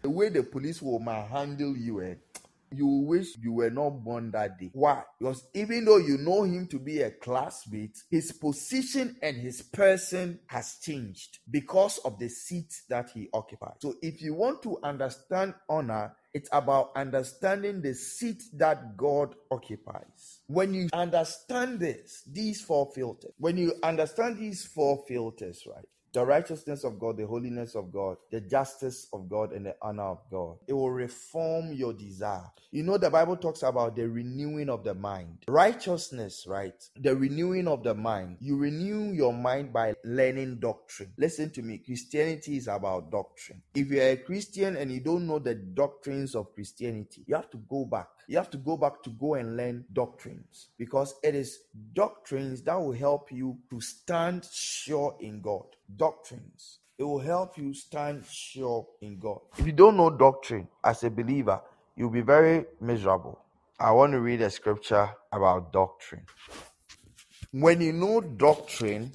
the way the police will handle you, eh, you wish you were not born that day. Why? Because even though you know him to be a classmate, his position and his person has changed because of the seat that he occupies. So if you want to understand honor, it's about understanding the seat that God occupies. When you understand this, these four filters, when you understand these four filters, right, the righteousness of God, the holiness of God, the justice of God, and the honor of God. It will reform your desire. You know, the Bible talks about the renewing of the mind. Righteousness, right? The renewing of the mind. You renew your mind by learning doctrine. Listen to me. Christianity is about doctrine. If you're a Christian and you don't know the doctrines of Christianity, you have to go back you have to go back to go and learn doctrines because it is doctrines that will help you to stand sure in God. Doctrines. It will help you stand sure in God. If you don't know doctrine as a believer, you'll be very miserable. I want to read a scripture about doctrine. When you know doctrine,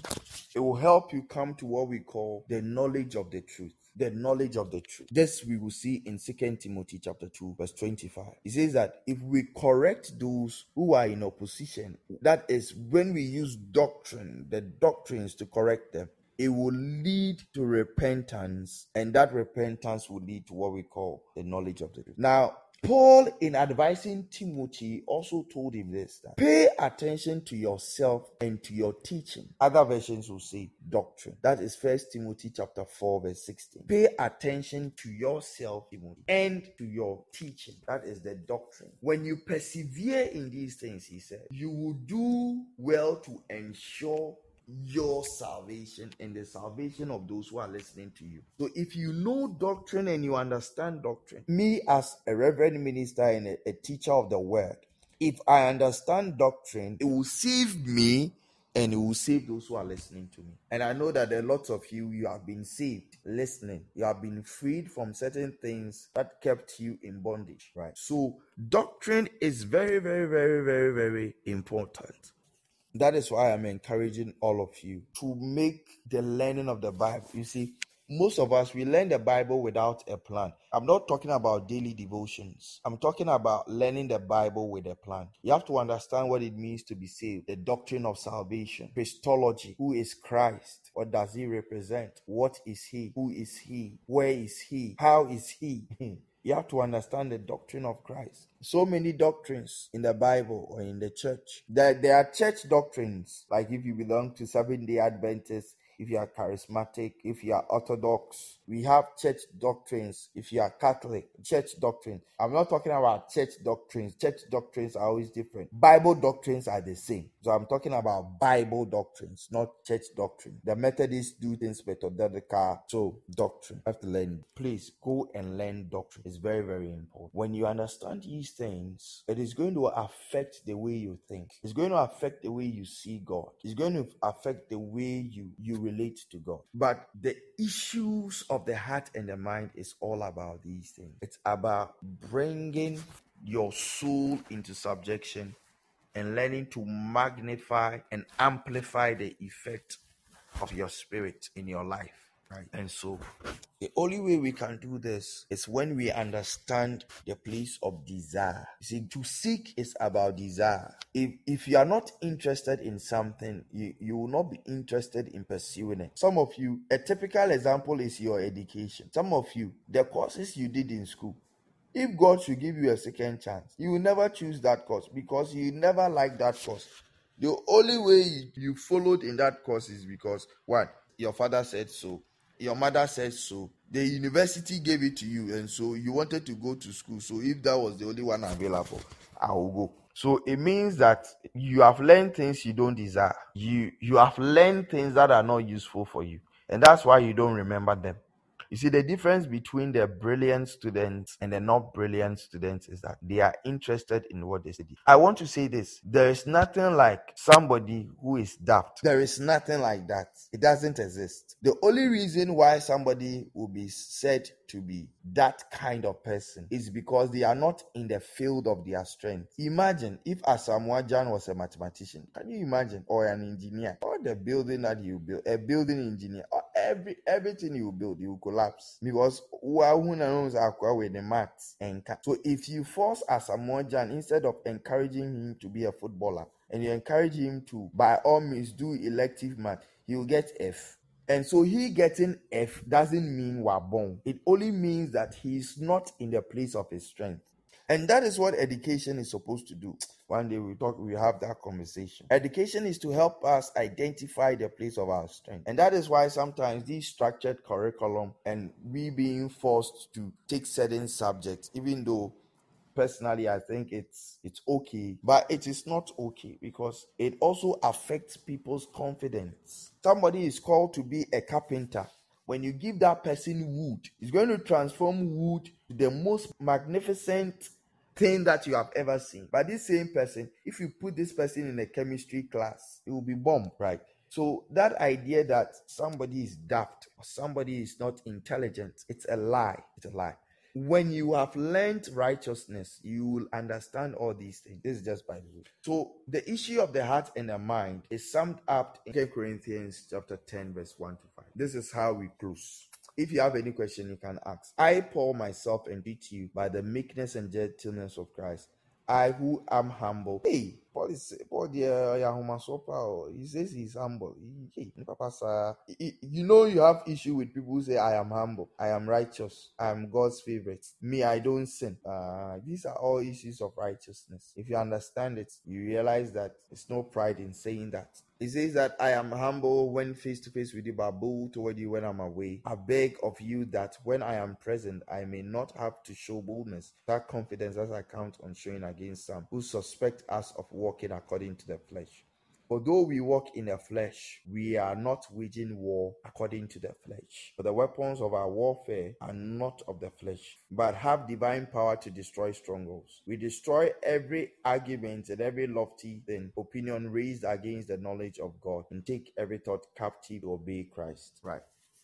it will help you come to what we call the knowledge of the truth the knowledge of the truth. This we will see in Second Timothy chapter 2, verse 25. It says that if we correct those who are in opposition, that is when we use doctrine, the doctrines to correct them, it will lead to repentance, and that repentance will lead to what we call the knowledge of the truth. Now, Paul, in advising Timothy, also told him this that pay attention to yourself and to your teaching. Other versions will say doctrine. That is First Timothy chapter 4, verse 16. Pay attention to yourself, Timothy, and to your teaching. That is the doctrine. When you persevere in these things, he said, you will do well to ensure your salvation and the salvation of those who are listening to you. So, if you know doctrine and you understand doctrine, me as a reverend minister and a, a teacher of the word, if I understand doctrine, it will save me and it will save those who are listening to me. And I know that there are lots of you, you have been saved listening. You have been freed from certain things that kept you in bondage, right? So, doctrine is very, very, very, very, very important. That is why I'm encouraging all of you to make the learning of the Bible. You see, most of us we learn the Bible without a plan. I'm not talking about daily devotions. I'm talking about learning the Bible with a plan. You have to understand what it means to be saved, the doctrine of salvation, Christology, who is Christ, what does he represent? What is he? Who is he? Where is he? How is he? You have to understand the doctrine of Christ. So many doctrines in the Bible or in the church. There, there are church doctrines, like if you belong to Seventh day Adventists, if you are charismatic, if you are orthodox. We have church doctrines. If you are Catholic, church doctrine. I'm not talking about church doctrines. Church doctrines are always different. Bible doctrines are the same. So I'm talking about Bible doctrines, not church doctrine. The Methodists do things methodological. So doctrine. You have to learn. Please go and learn doctrine. It's very, very important. When you understand these things, it is going to affect the way you think. It's going to affect the way you see God. It's going to affect the way you you relate to God. But the issues of the heart and the mind is all about these things. It's about bringing your soul into subjection and learning to magnify and amplify the effect of your spirit in your life. Right. And so the only way we can do this is when we understand the place of desire. You see, to seek is about desire. If if you are not interested in something, you, you will not be interested in pursuing it. Some of you, a typical example is your education. Some of you, the courses you did in school. If God should give you a second chance, you will never choose that course because you never liked that course. The only way you, you followed in that course is because what your father said so your mother said so. The university gave it to you and so you wanted to go to school. So if that was the only one available i will go. So it means that you have learned things you don't desire. You you have learned things that are not useful for you. And that's why you don't remember them you see, the difference between the brilliant students and the not brilliant students is that they are interested in what they study. I want to say this there is nothing like somebody who is daft. There is nothing like that. It doesn't exist. The only reason why somebody will be said to be that kind of person is because they are not in the field of their strength. Imagine if Asamoah Gyan was a mathematician. Can you imagine? Or an engineer? Or the building that you build, a building engineer, or every everything you build, you collapse. Because who knows with the maths and so if you force Asamoah Gyan instead of encouraging him to be a footballer and you encourage him to by all means do elective math, he will get F and so he getting F doesn't mean wabon. It only means that he's not in the place of his strength. And that is what education is supposed to do. One day we talk, we have that conversation. Education is to help us identify the place of our strength. And that is why sometimes these structured curriculum and we being forced to take certain subjects, even though personally i think it's it's okay but it is not okay because it also affects people's confidence somebody is called to be a carpenter when you give that person wood it's going to transform wood to the most magnificent thing that you have ever seen but this same person if you put this person in a chemistry class it will be bomb right so that idea that somebody is daft or somebody is not intelligent it's a lie it's a lie when you have learned righteousness, you will understand all these things. This is just by the way. So the issue of the heart and the mind is summed up in 2 Corinthians chapter 10, verse 1 to 5. This is how we close. If you have any question, you can ask. I, Paul, myself, entreat you by the meekness and gentleness of Christ. I who am humble. Hey, Paul is Paul the he says he's humble. He, Papa, you know you have issue with people who say I am humble, I am righteous, I am God's favorite. Me, I don't sin. Uh, these are all issues of righteousness. If you understand it, you realize that it's no pride in saying that. He says that I am humble when face to face with you, but bold toward you when I'm away. I beg of you that when I am present, I may not have to show boldness, that confidence as I count on showing against some who suspect us of walking according to the flesh. For though we walk in the flesh, we are not waging war according to the flesh. For the weapons of our warfare are not of the flesh, but have divine power to destroy strongholds. We destroy every argument and every lofty thing, opinion raised against the knowledge of God, and take every thought captive to obey Christ. Right.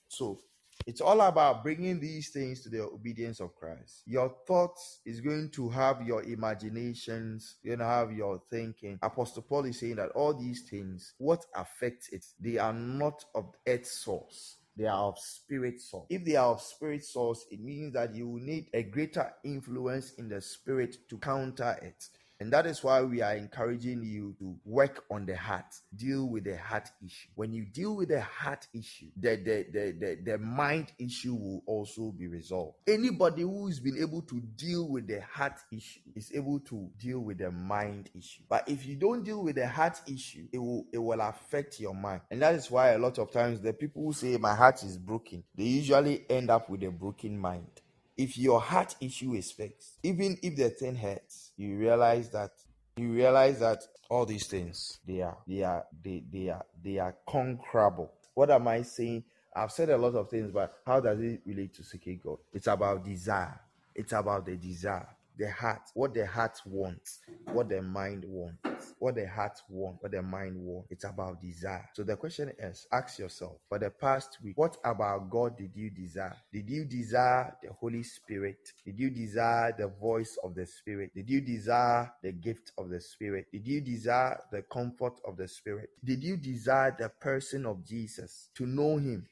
So it's all about bringing these things to the obedience of Christ. Your thoughts is going to have your imaginations, you're going to have your thinking. Apostle Paul is saying that all these things, what affects it, they are not of earth source they are of spirit source. If they are of spirit source, it means that you will need a greater influence in the spirit to counter it. And that is why we are encouraging you to work on the heart, deal with the heart issue. When you deal with the heart issue, the, the, the, the, the mind issue will also be resolved. Anybody who's been able to deal with the heart issue is able to deal with the mind issue. But if you don't deal with the heart issue, it will it will affect your mind. And that is why a lot of times the people who say my heart is broken, they usually end up with a broken mind if your heart issue is fixed, even if the thing hurts, you realize that you realize that all these things they are they are they, they are they are conquerable. What am I saying? I've said a lot of things, but how does it relate to seeking God? It's about desire. It's about the desire the heart, what the heart wants, what the mind wants, what the heart wants, what the mind wants. It's about desire. So the question is ask yourself for the past week, what about God did you desire? Did you desire the Holy Spirit? Did you desire the voice of the Spirit? Did you desire the gift of the Spirit? Did you desire the comfort of the Spirit? Did you desire the person of Jesus to know Him?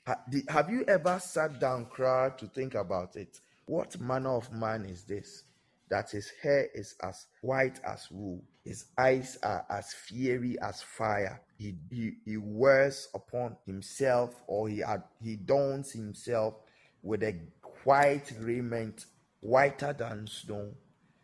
Have you ever sat down, cried to think about it? What manner of man is this? That his hair is as white as wool, his eyes are as fiery as fire. He, he, he wears upon himself or he, he dons himself with a white raiment, whiter than snow,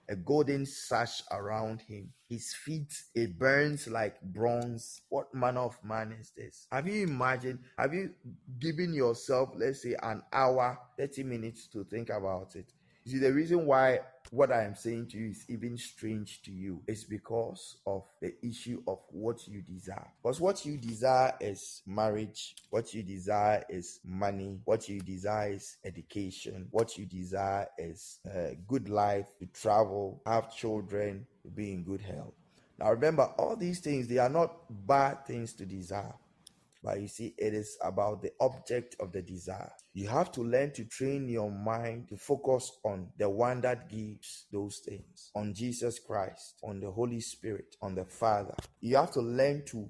a golden sash around him. His feet, it burns like bronze. What manner of man is this? Have you imagined, have you given yourself, let's say, an hour, 30 minutes to think about it? You see, the reason why what I am saying to you is even strange to you is because of the issue of what you desire. Because what you desire is marriage, what you desire is money, what you desire is education, what you desire is a good life, to travel, have children, to be in good health. Now remember, all these things, they are not bad things to desire. But you see, it is about the object of the desire. You have to learn to train your mind to focus on the one that gives those things, on Jesus Christ, on the Holy Spirit, on the Father. You have to learn to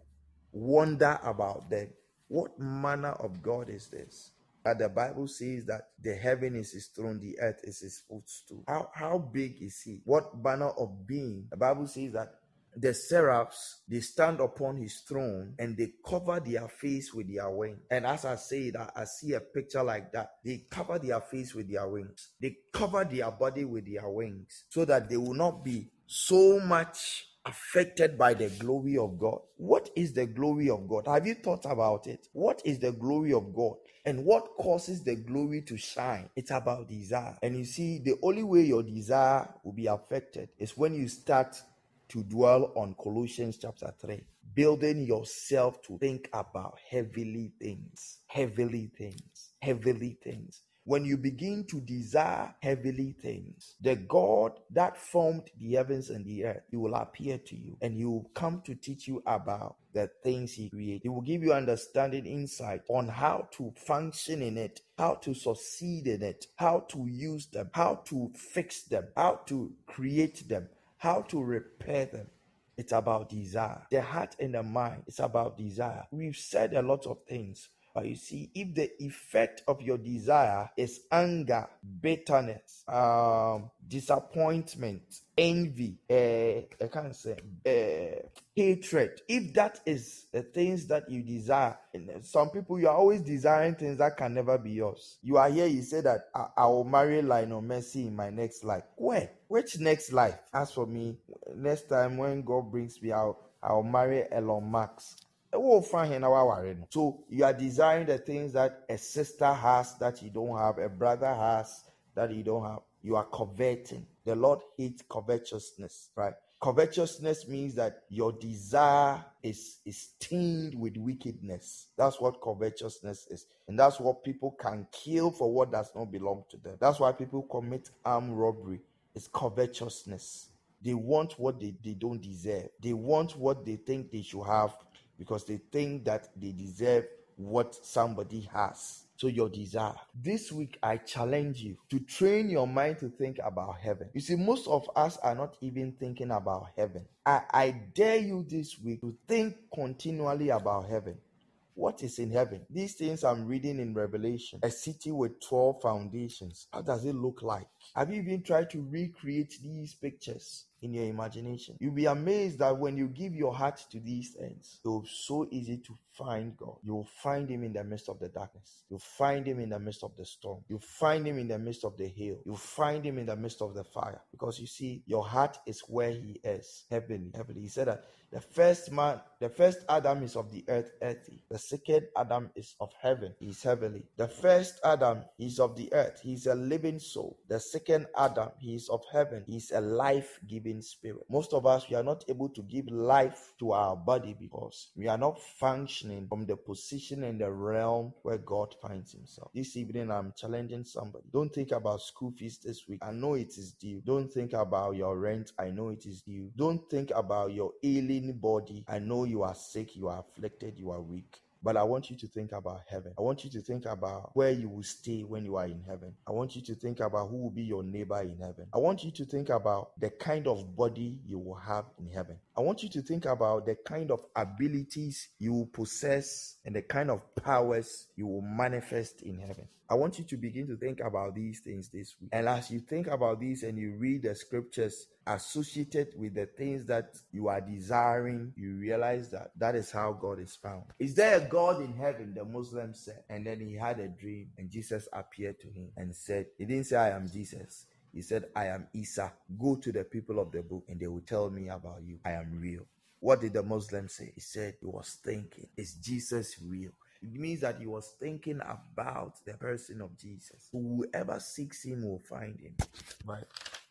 wonder about them. What manner of God is this? That the Bible says that the heaven is his throne, the earth is his footstool. How, how big is he? What manner of being? The Bible says that the seraphs they stand upon his throne and they cover their face with their wings. And as i say that i see a picture like that. They cover their face with their wings. They cover their body with their wings so that they will not be so much affected by the glory of god. What is the glory of god? Have you thought about it? What is the glory of god? And what causes the glory to shine? It's about desire. And you see, the only way your desire will be affected is when you start to dwell on Colossians chapter 3, building yourself to think about heavenly things, heavenly things, heavenly things. When you begin to desire heavenly things, the God that formed the heavens and the earth, He will appear to you and He will come to teach you about the things He created. He will give you understanding, insight on how to function in it, how to succeed in it, how to use them, how to fix them, how to create them, how to repair them. It's about desire. The heart and the mind, it's about desire. We've said a lot of things But you see, if the effect of your desire is anger, bitterness, um, disappointment, envy, uh, I can't say, uh, hatred, if that is the things that you desire, some people you are always desiring things that can never be yours. You are here, you say that I, I will marry Lionel Messi in my next life. Where? Which next life? As for me, next time when God brings me out, I'll marry Elon Musk. So you are desiring the things that a sister has that you don't have, a brother has that you don't have. You are coveting. The Lord hates covetousness, right? Covetousness means that your desire is, is tinged with wickedness. That's what covetousness is. And that's what people can kill for what does not belong to them. That's why people commit armed robbery. It's covetousness. They want what they, they don't deserve. They want what they think they should have because they think that they deserve what somebody has. So, your desire. This week, I challenge you to train your mind to think about heaven. You see, most of us are not even thinking about heaven. I, I dare you this week to think continually about heaven. What is in heaven? These things I'm reading in Revelation. A city with 12 foundations. How does it look like? Have you even tried to recreate these pictures? in your imagination. You'll be amazed that when you give your heart to these things, it will be so easy to find God. You'll find Him in the midst of the darkness. You'll find Him in the midst of the storm. You'll find Him in the midst of the hail. You'll find Him in the midst of the fire. Because you see, your heart is where He is, heavenly. Heavenly. He said that the first man, the first Adam is of the earth, earthy. The second Adam is of heaven, he's heavenly. The first Adam, is of the earth, he's a living soul. The second Adam, he is of heaven, he's a life giving spirit. Most of us, we are not able to give life to our body because we are not functioning from the position and the realm where God finds himself. This evening, I'm challenging somebody. Don't think about school fees this week. I know it is due. Don't think about your rent. I know it is due. Don't think about your ailing body. I know you are sick, you are afflicted, you are weak. But I want you to think about heaven. I want you to think about where you will stay when you are in heaven. I want you to think about who will be your neighbor in heaven. I want you to think about the kind of body you will have in heaven. I want you to think about the kind of abilities you will possess and the kind of powers you will manifest in heaven. I want you to begin to think about these things this week. And as you think about these and you read the scriptures associated with the things that you are desiring, you realize that that is how God is found. Is there a God in heaven? The Muslim said. And then he had a dream, and Jesus appeared to him and said, He didn't say, I am Jesus. He said, I am Isa. Go to the people of the book, and they will tell me about you. I am real. What did the Muslim say? He said he was thinking, Is Jesus real? It means that he was thinking about the person of Jesus. Whoever seeks him will find him. Right?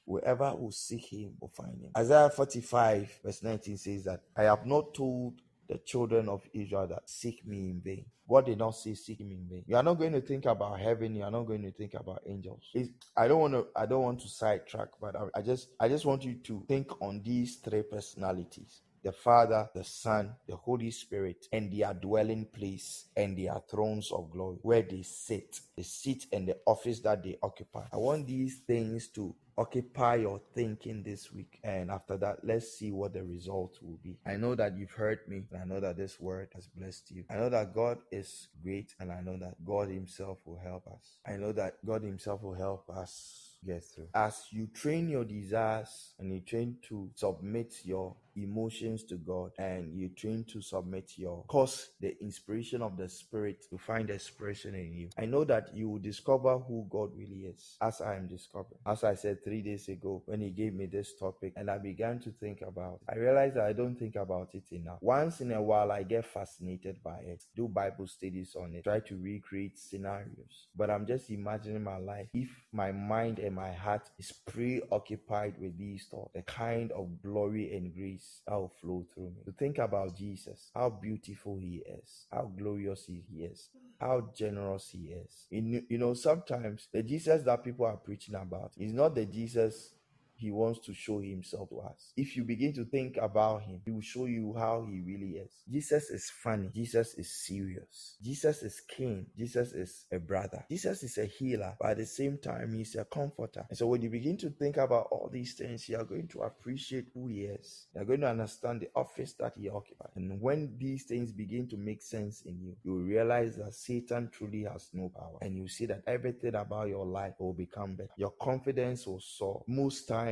Whoever will seek him will find him. Isaiah 45, verse 19 says that I have not told the children of Israel that seek me in vain. God did not say seek him in vain. You are not going to think about heaven. You are not going to think about angels. It's, I don't want to. I don't want to sidetrack, but I, I just. I just want you to think on these three personalities the Father, the Son, the Holy Spirit, and their dwelling place and their thrones of glory, where they sit, the seat and the office that they occupy. I want these things to occupy your thinking this week. And after that, let's see what the result will be. I know that you've heard me, and I know that this word has blessed you. I know that God is great, and I know that God Himself will help us. I know that God Himself will help us get through. As you train your desires and you train to submit your emotions to God and you train to submit your cause the inspiration of the spirit to find expression in you. I know that you will discover who God really is as I am discovering. As I said three days ago when he gave me this topic and I began to think about I realized that I don't think about it enough. Once in a while I get fascinated by it, do Bible studies on it, try to recreate scenarios. But I'm just imagining my life if my mind and my heart is preoccupied with these thoughts, the kind of glory and grace that will flow through me. To think about Jesus, how beautiful he is, how glorious he is, how generous he is. You know, sometimes the Jesus that people are preaching about is not the Jesus he wants to show himself to us. If you begin to think about him, he will show you how he really is. Jesus is funny. Jesus is serious. Jesus is king. Jesus is a brother. Jesus is a healer, but at the same time, he's a comforter. And so when you begin to think about all these things, you are going to appreciate who he is. You are going to understand the office that he occupies. And when these things begin to make sense in you, you realize that Satan truly has no power. And you see that everything about your life will become better. Your confidence will soar. Most times,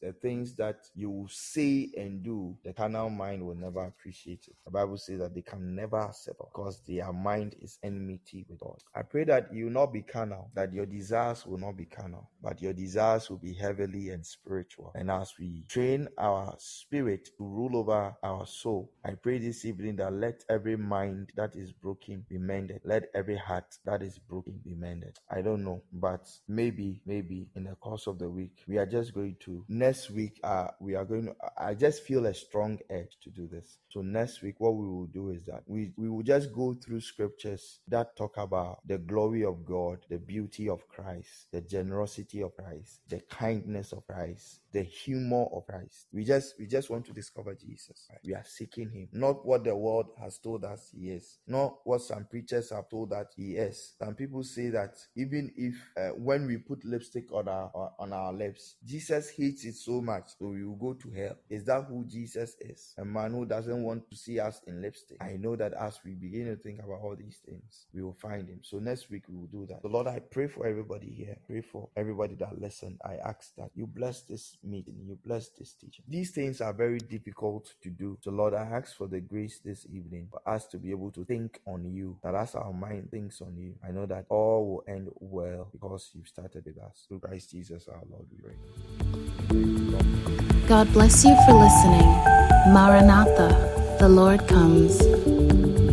the things that you say and do, the carnal mind will never appreciate it. The Bible says that they can never accept because their mind is enmity with God. I pray that you will not be carnal, that your desires will not be carnal, but your desires will be heavenly and spiritual. And as we train our spirit to rule over our soul, I pray this evening that let every mind that is broken be mended. Let every heart that is broken be mended. I don't know, but maybe, maybe in the course of the week, we are just going to next week. Uh, we are going to. I just feel a strong edge to do this. So next week, what we will do is that we we will just go through scriptures that talk about the glory of God, the beauty of Christ, the generosity of Christ, the kindness of Christ, the humor of Christ. We just we just want to discover Jesus. Right? We are seeking Him, not what the world has told us He is, not what some preachers have told that He is. Some people say that even if uh, when we put lipstick on our on our lips, Jesus hates it so much, so we will go to hell. Is that who Jesus is? A man who doesn't want to see us in lipstick. I know that as we begin to think about all these things, we will find Him. So next week we will do that. So Lord, I pray for everybody here. Pray for everybody that listened. I ask that you bless this meeting. You bless this teaching. These things are very difficult to do. So, Lord, I ask for the grace this evening for us to be able to think on you. That as our mind thinks on you, I know that all will end well because you've started with us. Through Christ Jesus our Lord, we pray. God bless you for listening. Maranatha, the Lord comes.